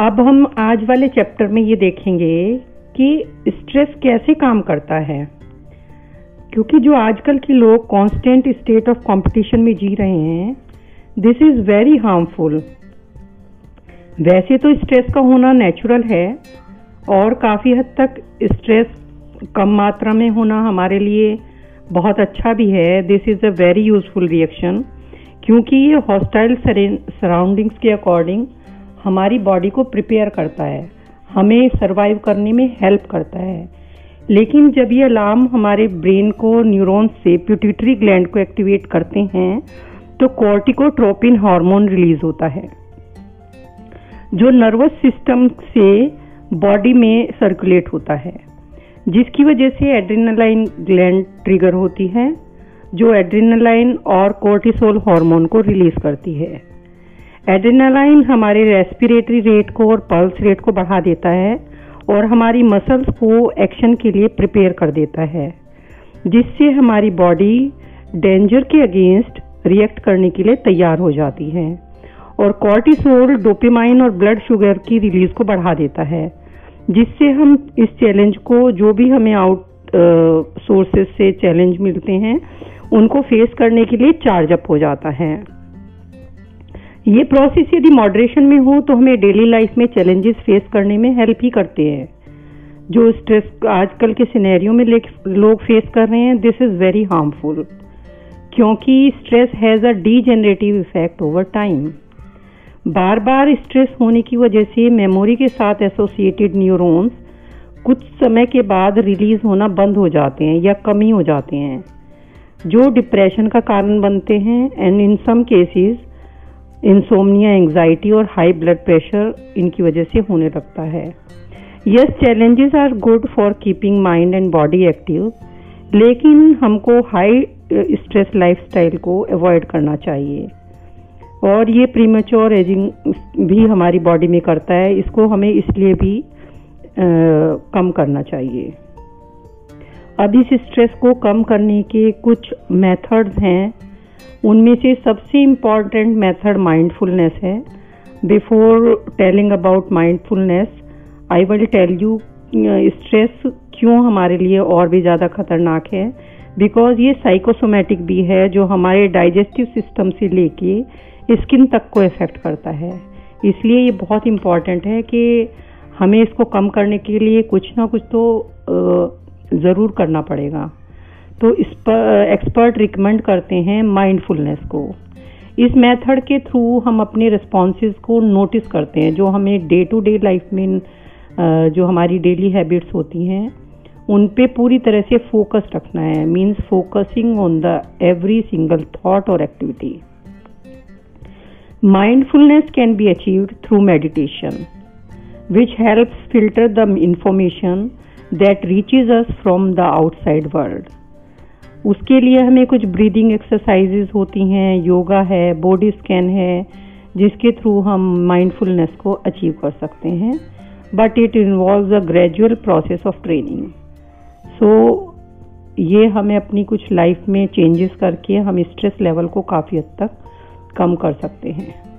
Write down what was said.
अब हम आज वाले चैप्टर में ये देखेंगे कि स्ट्रेस कैसे काम करता है। क्योंकि जो आजकल के लोग कांस्टेंट स्टेट ऑफ़ कंपटीशन में जी रहे हैं दिस इज़ वेरी हार्मफुल वैसे तो स्ट्रेस का होना नेचुरल है और काफ़ी हद तक स्ट्रेस कम मात्रा में होना हमारे लिए बहुत अच्छा भी है। This is a very useful reaction क्योंकि ये हॉस्टाइल सराउंडिंग्स के अकॉर्डिंग हमारी बॉडी को प्रिपेयर करता है, हमें सर्वाइव करने में हेल्प करता है। लेकिन जब ये अलार्म हमारे ब्रेन को न्यूरॉन्स से प्यूटिटरी ग्लैंड को एक्टिवेट करते हैं तो कॉर्टिकोट्रोपिन हार्मोन रिलीज़ होता है, जो नर्वस सिस्टम से बॉडी में सर्कुलेट होता है, जिसकी वजह से एड्रेनालाइन ग्लैंड ट्रिगर होती है, जो एड्रेनालाइन और कोर्टिसोल हार्मोन को रिलीज़ करती है। एड्रेनालाइन हमारे रेस्पिरेटरी रेट को और पल्स रेट को बढ़ा देता है और हमारी मसल्स को एक्शन के लिए प्रिपेयर कर देता है, जिससे हमारी बॉडी डेंजर के अगेंस्ट रिएक्ट करने के लिए तैयार हो जाती है और कॉर्टिसोल डोपेमाइन और ब्लड शुगर की रिलीज़ को बढ़ा देता है, जिससे हम इस चैलेंज को जो भी हमें आउट सोर्सेस से चैलेंज मिलते हैं, उनको फेस करने के लिए चार्ज अप हो जाता है। ये प्रोसेस यदि मॉडरेशन में हो तो हमें डेली लाइफ में चैलेंजेस फेस करने में हेल्प ही करते हैं। जो स्ट्रेस आजकल के सिनेरियो में लोग फेस कर रहे हैं दिस इज़ वेरी हार्मफुल क्योंकि stress has a degenerative effect over time बार बार स्ट्रेस होने की वजह से मेमोरी के साथ एसोसिएटेड न्यूरॉन्स कुछ समय के बाद रिलीज़ होना बंद हो जाते हैं या कमी हो जाते हैं। जो डिप्रेशन का कारण बनते हैं and in some cases insomnia anxiety और हाई ब्लड प्रेशर इनकी वजह से होने लगता है। Yes challenges are good for keeping mind and body active लेकिन हमको हाई स्ट्रेस लाइफस्टाइल को अवॉइड करना चाहिए। और ये प्रीमेच्योर एजिंग भी हमारी बॉडी में करता है इसको हमें इसलिए भी आ, कम करना चाहिए। अब इस स्ट्रेस को कम करने के कुछ मेथड्स हैं उनमें से सबसे इंपॉर्टेंट मेथड माइंडफुलनेस है। Before telling about mindfulness I will tell you stress क्यों हमारे लिए और भी ज़्यादा खतरनाक है। बिकॉज़ ये साइकोसोमेटिक भी है जो हमारे डाइजेस्टिव सिस्टम से लेके स्किन तक को इफ़ेक्ट करता है। इसलिए ये बहुत इंपॉर्टेंट है कि हमें इसको कम करने के लिए कुछ ना कुछ तो ज़रूर करना पड़ेगा। तो इस पर एक्सपर्ट रिकमेंड करते हैं माइंडफुलनेस को। इस मेथड के थ्रू हम अपने रिस्पॉन्सेज को नोटिस करते हैं, जो हमें डे टू डे लाइफ में जो हमारी डेली हैबिट्स होती हैं, उन पे पूरी तरह से फोकस रखना है। Means focusing on the every single thought और activity mindfulness can be achieved through meditation which helps filter the information that reaches us from the outside world उसके लिए हमें कुछ ब्रीदिंग एक्सरसाइजेज होती हैं योगा है बॉडी स्कैन है, जिसके थ्रू हम माइंडफुलनेस को अचीव कर सकते हैं। But it involve a gradual process of training so ये हमें अपनी कुछ लाइफ में चेंजेस करके हम स्ट्रेस लेवल को काफ़ी हद तक कम कर सकते हैं।